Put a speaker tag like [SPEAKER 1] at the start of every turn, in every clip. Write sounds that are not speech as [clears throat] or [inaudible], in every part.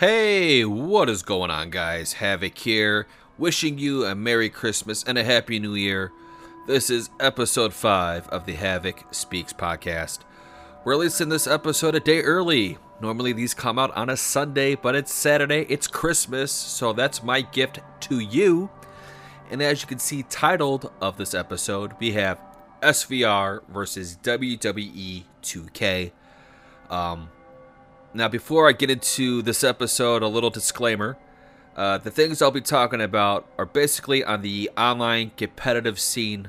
[SPEAKER 1] Hey, what is going on, guys? Havoc here, wishing you a Merry Christmas and a Happy New Year. This is episode 5 of the Havoc Speaks podcast. We're releasing this episode a day early. Normally, these come out on a Sunday, but it's Saturday, it's Christmas, so that's my gift to you. And as you can see, titled of this episode, we have SVR versus WWE 2K. Um, now, before I get into this episode, a little disclaimer. Uh, the things I'll be talking about are basically on the online competitive scene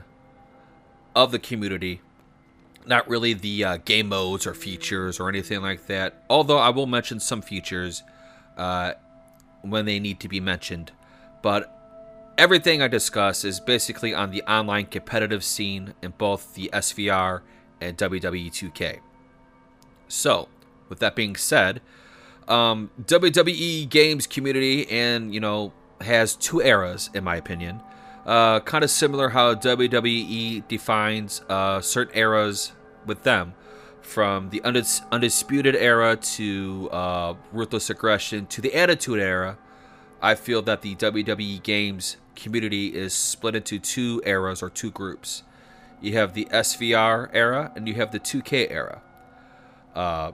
[SPEAKER 1] of the community, not really the uh, game modes or features or anything like that. Although I will mention some features uh, when they need to be mentioned. But everything I discuss is basically on the online competitive scene in both the SVR and WWE 2K. So, with that being said, um, WWE games community and you know has two eras in my opinion. Uh, kind of similar how WWE defines uh, certain eras with them, from the undis- undisputed era to uh, ruthless aggression to the attitude era. I feel that the WWE games community is split into two eras or two groups. You have the SVR era and you have the 2K era. Uh,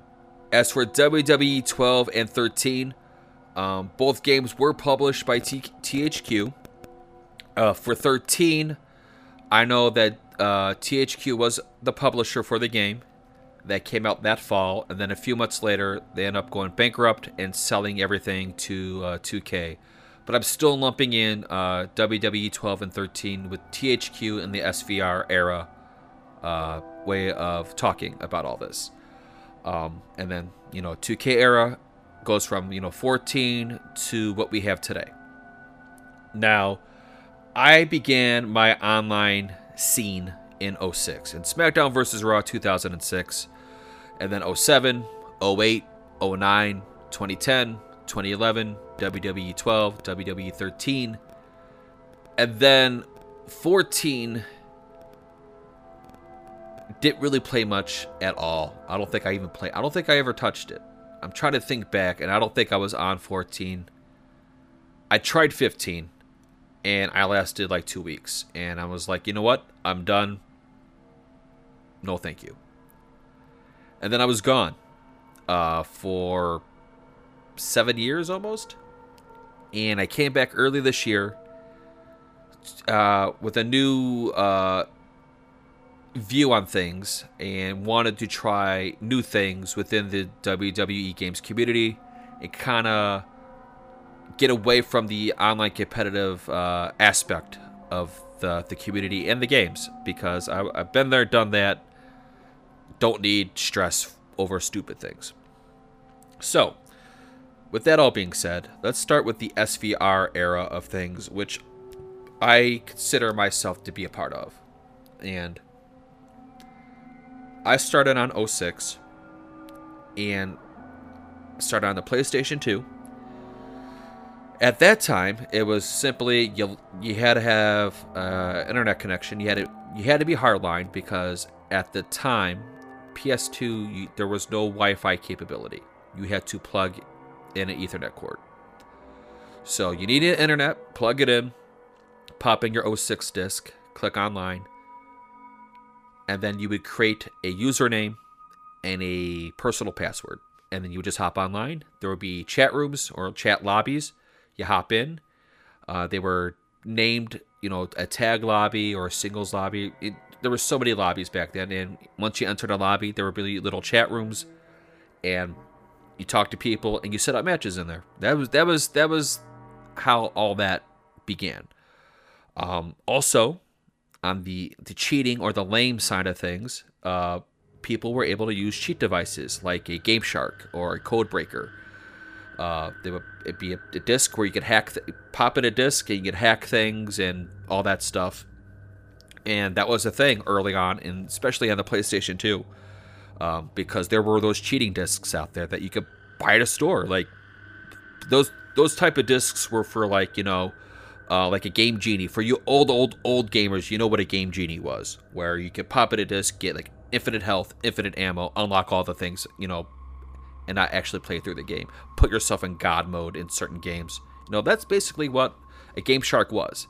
[SPEAKER 1] as for WWE 12 and 13, um, both games were published by T- THQ. Uh, for 13, I know that uh, THQ was the publisher for the game that came out that fall, and then a few months later, they end up going bankrupt and selling everything to uh, 2K. But I'm still lumping in uh, WWE 12 and 13 with THQ in the SVR era uh, way of talking about all this. Um, and then, you know, 2K era goes from, you know, 14 to what we have today. Now, I began my online scene in 06 in SmackDown vs. Raw 2006, and then 07, 08, 09, 2010, 2011, WWE 12, WWE 13, and then 14 didn't really play much at all. I don't think I even played. I don't think I ever touched it. I'm trying to think back, and I don't think I was on 14. I tried 15, and I lasted like two weeks, and I was like, you know what? I'm done. No, thank you. And then I was gone uh, for seven years almost, and I came back early this year uh, with a new uh, view on things and wanted to try new things within the WWE games community and kind of get away from the online competitive uh, aspect of the, the community and the games because I, I've been there, done that. Don't need stress over stupid things. So, with that all being said, let's start with the SVR era of things, which I consider myself to be a part of. And I started on 06 and started on the PlayStation 2. At that time, it was simply you you had to have uh, internet connection. You had to you had to be hardline because at the time, PS2 you, there was no Wi-Fi capability. You had to plug in an Ethernet cord. So you needed internet, plug it in, pop in your 06 disk, click online, and then you would create a username and a personal password. And then you would just hop online. There would be chat rooms or chat lobbies. You hop in. Uh, they were named, you know, a tag lobby or a singles lobby. It, there were so many lobbies back then. And once you entered a lobby, there would be little chat rooms, and you talk to people and you set up matches in there. That was that was that was how all that began. Um, also, on the the cheating or the lame side of things, uh, people were able to use cheat devices like a Game Shark or a Code Breaker. Uh, there would it'd be a, a disc where you could hack, th- pop in a disc and you could hack things and all that stuff. And that was a thing early on, and especially on the PlayStation 2, um, because there were those cheating discs out there that you could buy at a store. Like those those type of discs were for like you know uh, like a Game Genie. For you old, old, old gamers, you know what a Game Genie was, where you could pop in a disc, get like infinite health, infinite ammo, unlock all the things, you know, and not actually play through the game. Put yourself in God mode in certain games. You know, that's basically what a Game Shark was.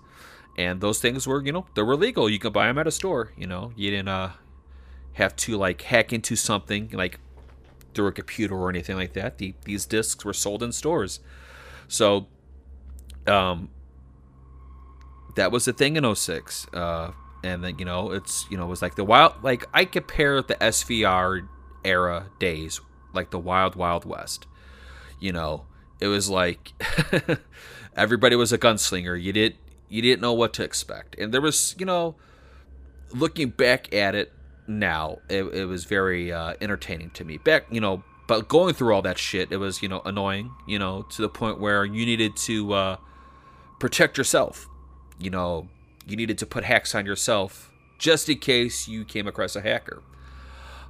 [SPEAKER 1] And those things were, you know, they were legal. You could buy them at a store. You know, you didn't uh, have to like hack into something like through a computer or anything like that. The, these discs were sold in stores. So, um, that was the thing in 06. Uh, and then, you know, it's, you know, it was like the wild, like I compare the SVR era days, like the wild, wild west. You know, it was like [laughs] everybody was a gunslinger. You did you didn't know what to expect. And there was, you know, looking back at it now, it, it was very uh, entertaining to me. Back, you know, but going through all that shit, it was, you know, annoying, you know, to the point where you needed to uh, protect yourself. You know, you needed to put hacks on yourself just in case you came across a hacker.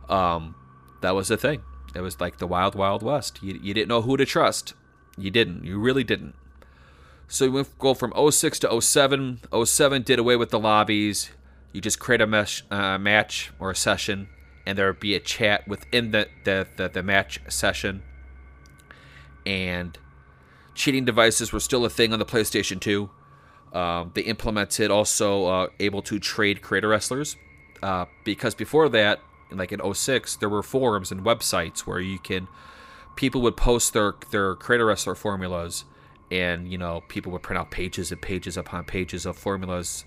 [SPEAKER 1] Um, that was the thing. It was like the wild, wild west. You, you didn't know who to trust. You didn't. You really didn't. So we go from 06 to 07. 07 did away with the lobbies. You just create a mesh, uh, match or a session, and there would be a chat within the, the, the, the match session. And cheating devices were still a thing on the PlayStation 2. Um, they implemented also uh, able to trade creator wrestlers. Uh, because before that, like in 06, there were forums and websites where you can people would post their their creator wrestler formulas and you know people would print out pages and pages upon pages of formulas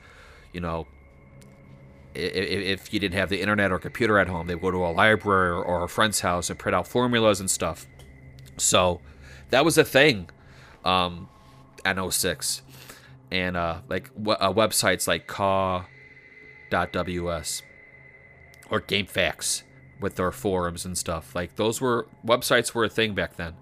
[SPEAKER 1] you know. If you didn't have the internet or computer at home they'd go to a library or a friend's house and print out formulas and stuff. So that was a thing um at 06 and uh like uh, websites like caw.ws or GameFAQs with their forums and stuff like those were websites were a thing back then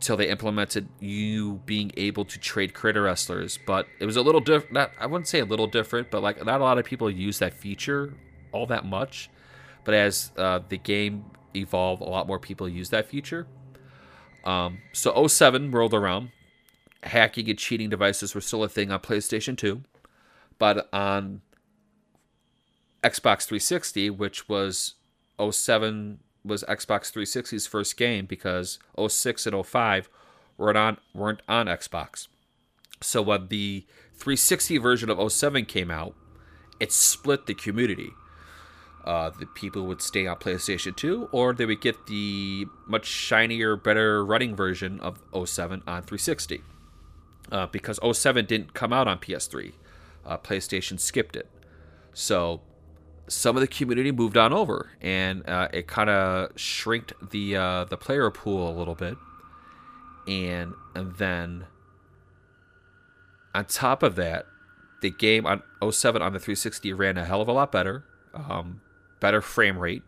[SPEAKER 1] till they implemented you being able to trade creator wrestlers. But it was a little different. I wouldn't say a little different, but like not a lot of people use that feature all that much. But as uh, the game evolved, a lot more people use that feature. Um, so 07 rolled around. Hacking and cheating devices were still a thing on PlayStation 2. But on Xbox 360, which was 07 was Xbox 360's first game because 06 and 05 weren't on weren't on Xbox. So when the 360 version of 07 came out, it split the community. Uh, the people would stay on PlayStation 2, or they would get the much shinier, better running version of 07 on 360. Uh, because 07 didn't come out on PS3, uh, PlayStation skipped it. So some of the community moved on over, and uh, it kind of shrinked the uh, the player pool a little bit. And, and then on top of that, the game on 07 on the 360 ran a hell of a lot better, um, better frame rate,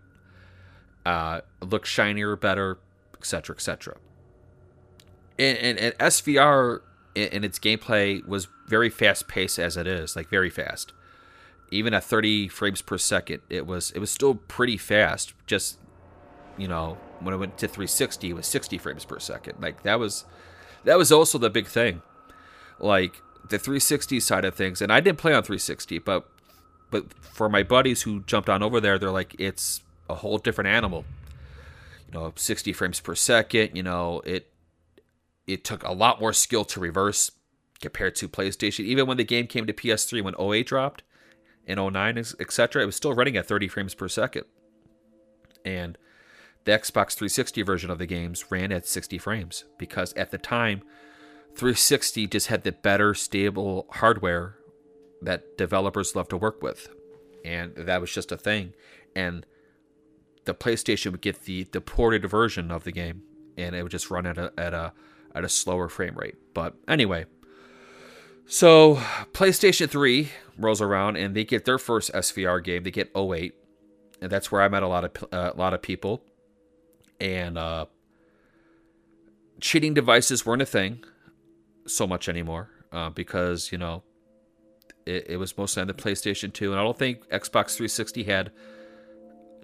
[SPEAKER 1] uh, shinier, better, etc., etc. And, and, and SVR in its gameplay was very fast paced as it is, like very fast even at 30 frames per second, it was it was still pretty fast. Just you know, when it went to 360, it was 60 frames per second. Like that was that was also the big thing. Like the 360 side of things, and I didn't play on 360, but but for my buddies who jumped on over there, they're like it's a whole different animal. You know, 60 frames per second. You know, it it took a lot more skill to reverse compared to PlayStation. Even when the game came to PS3, when 08 dropped, in 09, etc., it was still running at 30 frames per second. And the Xbox 360 version of the games ran at 60 frames because at the time, 360 just had the better, stable hardware that developers love to work with. And that was just a thing. And the PlayStation would get the, the ported version of the game and it would just run at a, at a, at a slower frame rate. But anyway, so PlayStation 3 rolls around and they get their first SVR game. They get 08, and that's where I met a lot of uh, a lot of people. And uh, cheating devices weren't a thing so much anymore uh, because you know it, it was mostly on the PlayStation 2, and I don't think Xbox 360 had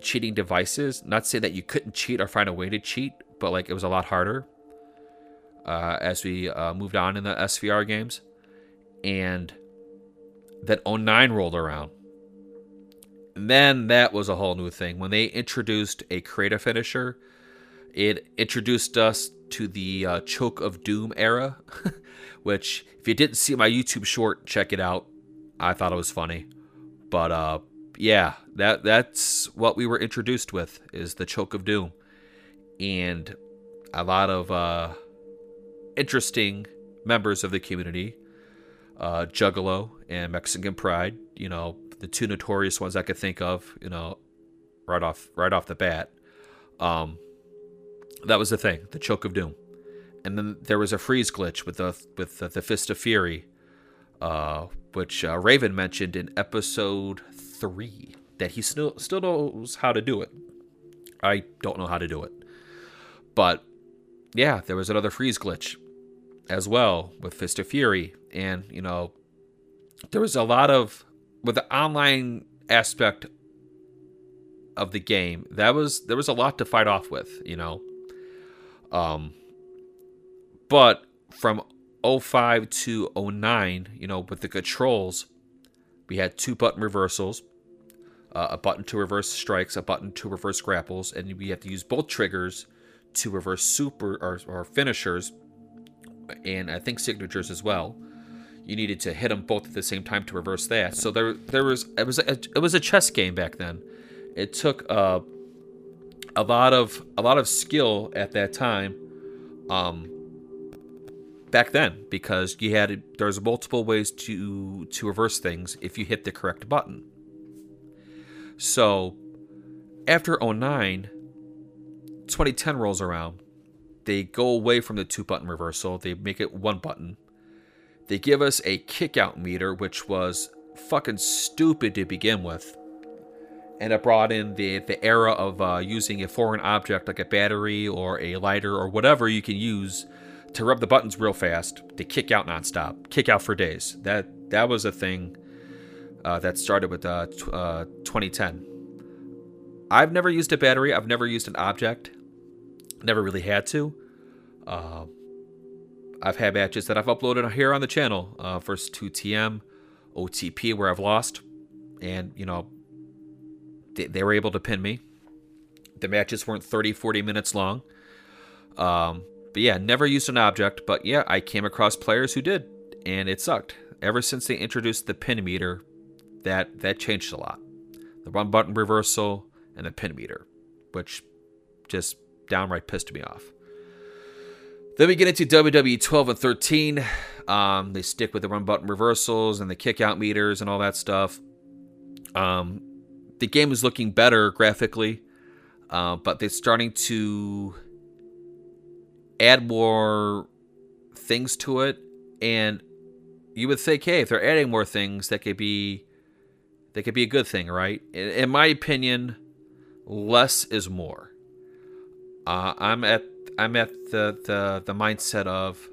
[SPEAKER 1] cheating devices. Not say that you couldn't cheat or find a way to cheat, but like it was a lot harder uh, as we uh, moved on in the SVR games and then 09 rolled around. And then that was a whole new thing. When they introduced a creative finisher, it introduced us to the uh, Choke of Doom era, [laughs] which, if you didn't see my YouTube short, check it out. I thought it was funny. But uh, yeah, that that's what we were introduced with is the Choke of Doom, and a lot of uh, interesting members of the community, uh, Juggalo and Mexican Pride. You know, the two notorious ones I could think of. You know, right off right off the bat. Um, that was the thing, the Choke of Doom, and then there was a freeze glitch with the with the, the Fist of Fury, uh, which uh, Raven mentioned in episode three that he still still knows how to do it. I don't know how to do it, but yeah, there was another freeze glitch as well with Fist of Fury, and you know there was a lot of with the online aspect of the game that was there was a lot to fight off with you know. Um but from 05 to 09 you know with the controls we had two button reversals uh, a button to reverse strikes a button to reverse grapples and we have to use both triggers to reverse super or, or finishers and i think signatures as well. You needed to hit them both at the same time to reverse that. So there there was it was a, it was a chess game back then. It took uh, a lot of a lot of skill at that time um, back then because you had there's multiple ways to to reverse things if you hit the correct button. So after 09 2010 rolls around they go away from the two button reversal they make it one button they give us a kick out meter which was fucking stupid to begin with and it brought in the the era of uh, using a foreign object like a battery or a lighter or whatever you can use to rub the buttons real fast to kick out nonstop, kick out for days. That that was a thing uh, that started with uh, t- uh, 2010. I've never used a battery. I've never used an object. Never really had to. Uh, I've had matches that I've uploaded here on the channel. Uh, first 2TM, OTP, where I've lost, and you know they, they were able to pin me. The matches weren't 30, 40 minutes long. Um, but yeah, never used an object. But yeah, I came across players who did, and it sucked. Ever since they introduced the pin meter, that that changed a lot. The one button reversal and the pin meter, which just downright pissed me off. Then we get into WWE 12 and 13. Um, they stick with the run button reversals and the kick out meters and all that stuff. Um, the game is looking better graphically, uh, but they're starting to add more things to it. And you would think, hey, if they're adding more things, that could be that could be a good thing, right? In, in my opinion, less is more. Uh, I'm at I'm at the, the the mindset of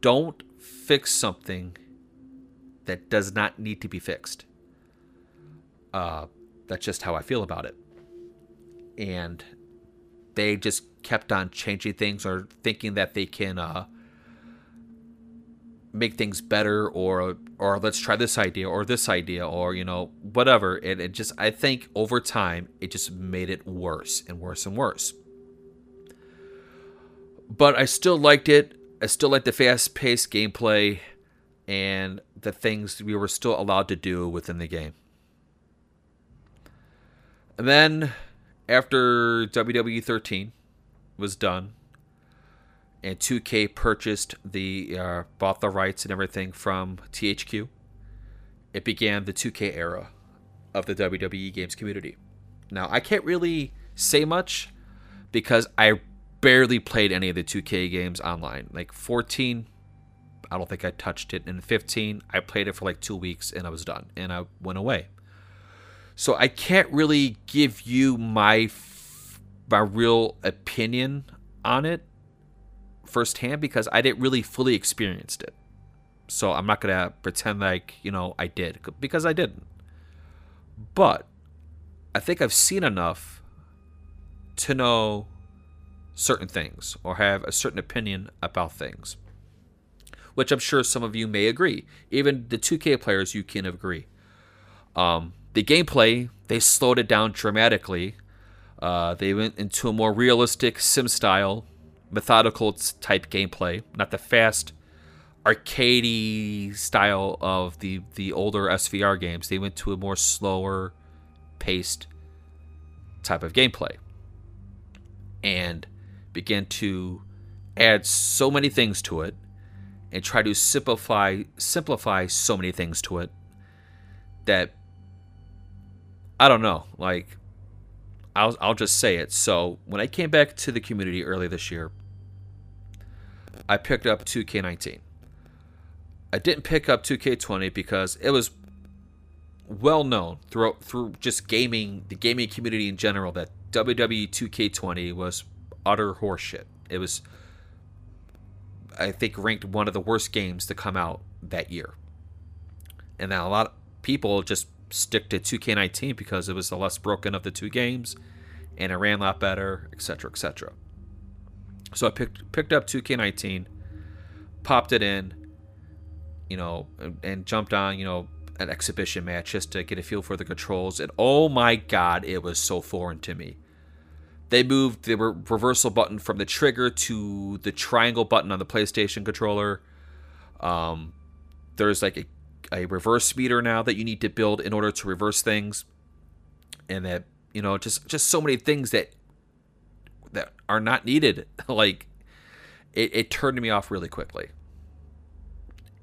[SPEAKER 1] don't fix something that does not need to be fixed. Uh, that's just how I feel about it. And they just kept on changing things or thinking that they can uh, make things better or or let's try this idea or this idea or you know whatever. And it just i think over time it just made it worse and worse and worse. But i still liked it. I still liked the fast-paced gameplay and the things we were still allowed to do within the game. And then after WWE 13 was done, and 2K purchased the uh, bought the rights and everything from THQ, it began the 2K era of the WWE games community. Now I can't really say much because I barely played any of the 2K games online. Like 14, I don't think I touched it. And 15, I played it for like two weeks and I was done and I went away. So I can't really give you my my real opinion on it firsthand because I didn't really fully experience it. So I'm not gonna pretend like you know I did because I didn't. But I think I've seen enough to know certain things or have a certain opinion about things, which I'm sure some of you may agree. Even the 2K players, you can agree. Um, the gameplay they slowed it down dramatically Uh, they went into a more realistic sim style, methodical type gameplay, not the fast, arcadey style of the the older SVR games. They went to a more slower paced type of gameplay and began to add so many things to it and try to simplify simplify so many things to it that I don't know, like I'll I'll just say it. So, when I came back to the community early this year, I picked up 2K19. I didn't pick up 2K20 because it was well known through through just gaming, the gaming community in general that WWE 2K20 was utter horseshit. It was I think ranked one of the worst games to come out that year. And now a lot of people just stick to 2K19 because it was the less broken of the two games and it ran a lot better, etc., etc. So I picked picked up 2K19, popped it in, you know, and, and jumped on, you know, an exhibition match just to get a feel for the controls. And oh my god, it was so foreign to me. They moved the reversal button from the trigger to the triangle button on the PlayStation controller. Um, there's like a, a reverse meter now that you need to build in order to reverse things, and that you know just just so many things that that are not needed. [laughs] like it, it turned me off really quickly,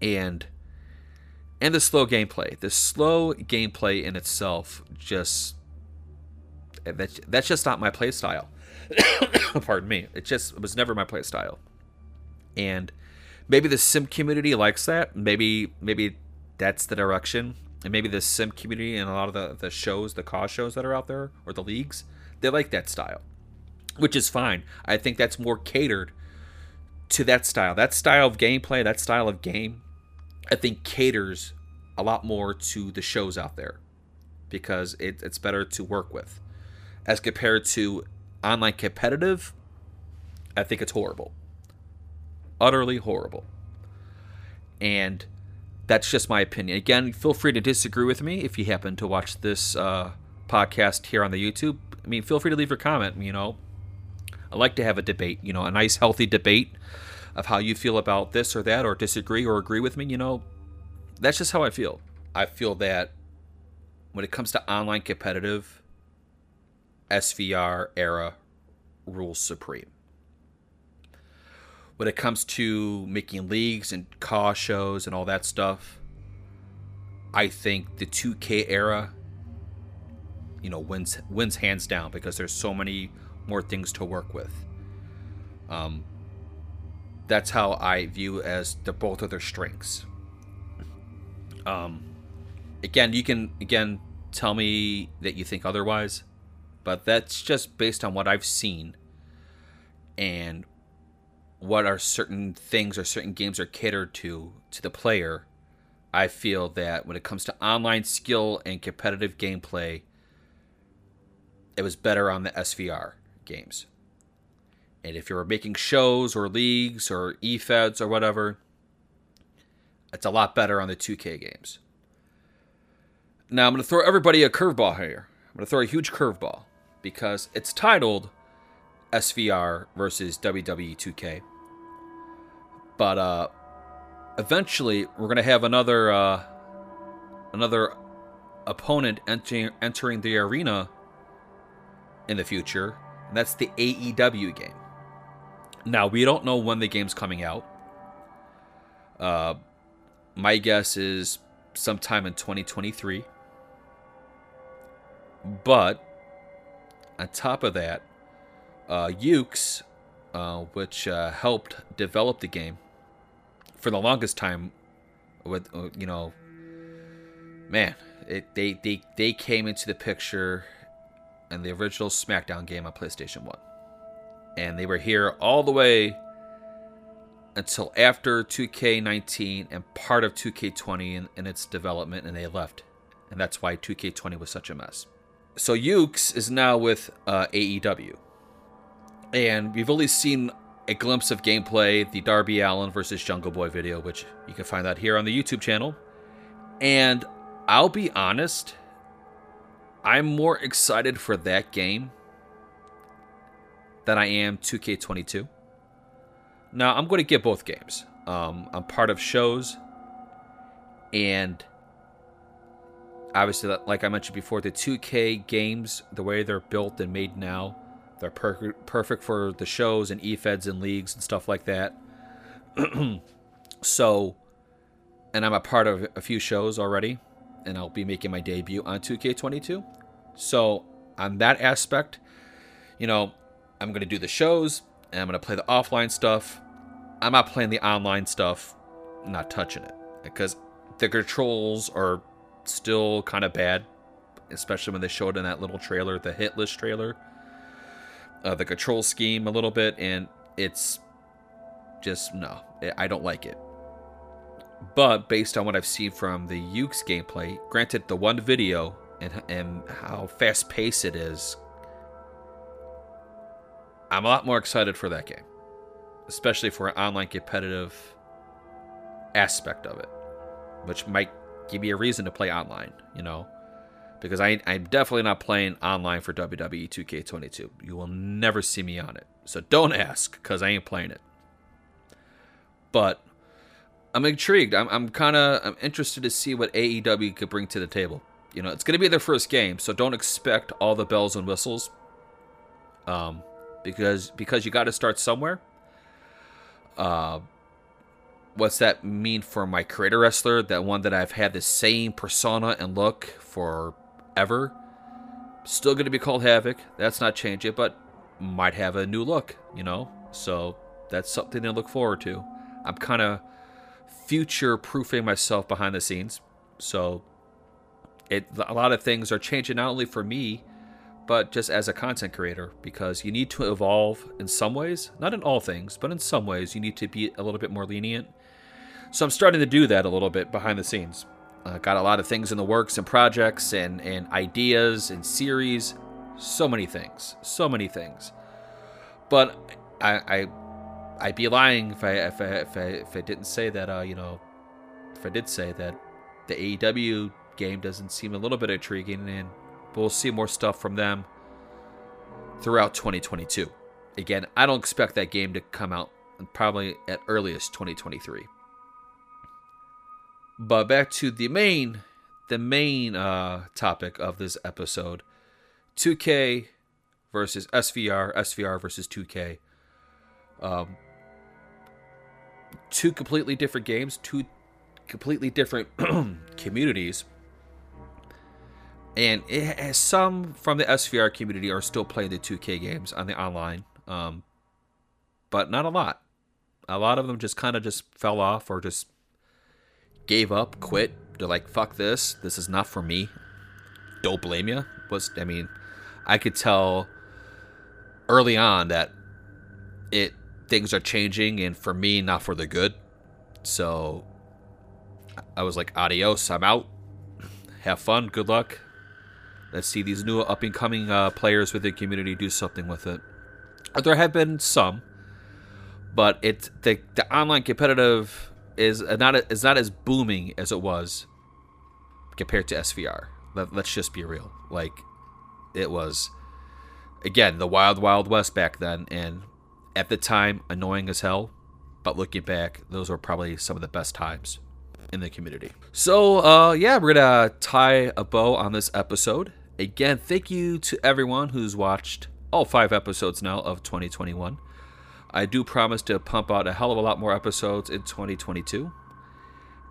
[SPEAKER 1] and and the slow gameplay. The slow gameplay in itself just that's that's just not my play style. [coughs] Pardon me. It just it was never my play style. And maybe the sim community likes that. Maybe maybe that's the direction. And maybe the sim community and a lot of the, the shows, the CAW shows that are out there, or the leagues, they like that style. Which is fine. I think that's more catered to that style. That style of gameplay, that style of game, I think caters a lot more to the shows out there because it, it's better to work with as compared to online competitive, I think it's horrible. Utterly horrible. And that's just my opinion. Again, feel free to disagree with me if you happen to watch this uh, podcast here on the YouTube. I mean, feel free to leave your comment. You know, I like to have a debate, you know, a nice, healthy debate of how you feel about this or that, or disagree or agree with me. You know, that's just how I feel. I feel that when it comes to online competitive, SVR era rules supreme. When it comes to making leagues and CAW shows and all that stuff, I think the 2K era, you know, wins wins hands down because there's so many more things to work with. Um, that's how I view as the both of their strengths. Um, again, you can again tell me that you think otherwise but that's just based on what I've seen and what are certain things or certain games are catered to to the player. I feel that when it comes to online skill and competitive gameplay, it was better on the SVR games. And if you're making shows or leagues or eFeds or whatever, it's a lot better on the 2K games. Now I'm going to throw everybody a curveball here. I'm going to throw a huge curveball because it's titled SVR versus WWE 2K. But uh, eventually, we're gonna have another uh, another opponent entering entering the arena in the future, and that's the AEW game. Now we don't know when the game's coming out. Uh, my guess is sometime in 2023. But on top of that, uh, Yuke's, uh, which uh, helped develop the game for the longest time, with uh, you know, man, it, they they they came into the picture in the original SmackDown game on PlayStation One, and they were here all the way until after 2K19 and part of 2K20 in, in its development, and they left, and that's why 2K20 was such a mess. So Yuke's is now with uh, AEW, and we've only seen a glimpse of gameplay, the Darby Allin versus Jungle Boy video, which you can find out here on the YouTube channel. And I'll be honest, I'm more excited for that game than I am 2K22. Now, I'm going to get both games. Um, I'm part of shows, and obviously, like I mentioned before, the 2K games, the way they're built and made now, they're per- perfect for the shows and e-feds and leagues and stuff like that. [clears throat] so, and I'm a part of a few shows already, and I'll be making my debut on 2K22. So, on that aspect, you know, I'm going to do the shows and I'm going to play the offline stuff. I'm not playing the online stuff, not touching it because the controls are still kind of bad, especially when they showed in that little trailer, the hit list trailer. Uh, the control scheme a little bit, and it's just no, I don't like it. But based on what I've seen from the Yuke's gameplay, granted the one video and and how fast paced it is, I'm a lot more excited for that game, especially for an online competitive aspect of it, which might give me a reason to play online. You know, because I I'm definitely not playing online for WWE 2K22. You will never see me on it, so don't ask because I ain't playing it. But I'm intrigued. I'm, I'm kind of I'm interested to see what AEW could bring to the table. You know, it's going to be their first game, so don't expect all the bells and whistles. Um, because because you got to start somewhere. Uh, what's that mean for my creator wrestler? That one that I've had the same persona and look forever. Still going to be called Havoc. That's not changing, but might have a new look. You know, so that's something to look forward to. I'm kind of future proofing myself behind the scenes, so it a lot of things are changing not only for me but just as a content creator because you need to evolve in some ways not in all things but in some ways you need to be a little bit more lenient. So i'm starting to do that a little bit behind the scenes. Uh, got a lot of things in the works and projects and, and ideas and series. So many things so many things. But i i i'd be lying if i if i if i, if I didn't say that uh you know if i did say that the aew game doesn't seem a little bit intriguing, and we'll see more stuff from them throughout 2022. Again, I don't expect that game to come out probably at earliest 2023. But back to the main, the main uh, topic of this episode: 2K versus SVR, SVR versus 2K. Um, two completely different games, two completely different [clears throat] communities and it has some from the SVR community are still playing the 2K games on the online, um, but not a lot. A lot of them just kind of just fell off or just gave up, quit. They're like, "Fuck this! This is not for me." Don't blame you. Was I mean, I could tell early on that it things are changing, and for me, not for the good. So I was like, "Adios! I'm out. Have fun. Good luck." Let's see these new up and coming uh, players within the community do something with it. There have been some, but it the, the online competitive is not is not as booming as it was compared to SVR. Let, let's just be real. Like it was again the wild wild west back then, and at the time annoying as hell. But looking back, those were probably some of the best times in the community. So, uh, yeah, we're gonna tie a bow on this episode. Again, thank you to everyone who's watched all five episodes now of 2021. I do promise to pump out a hell of a lot more episodes in 2022.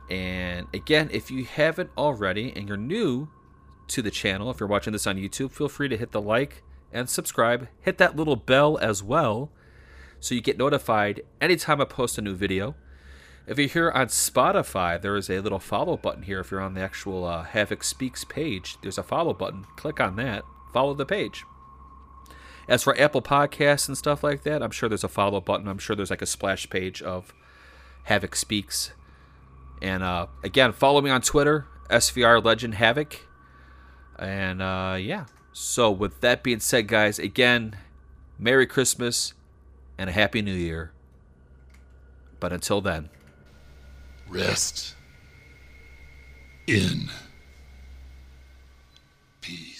[SPEAKER 1] And again, if you haven't already and you're new to the channel, if you're watching this on YouTube, feel free to hit the like and subscribe. Hit that little bell as well so you get notified anytime I post a new video. If you're here on Spotify, there is a little follow button here. If you're on the actual uh, Havoc Speaks page, there's a follow button. Click on that, follow the page. As for Apple Podcasts and stuff like that, I'm sure there's a follow button. I'm sure there's like a splash page of Havoc Speaks. And uh, again, follow me on Twitter, SVR Legend Havoc. And uh, yeah. So, with that being said, guys, again, Merry Christmas and a Happy New Year. But until then,
[SPEAKER 2] rest in peace.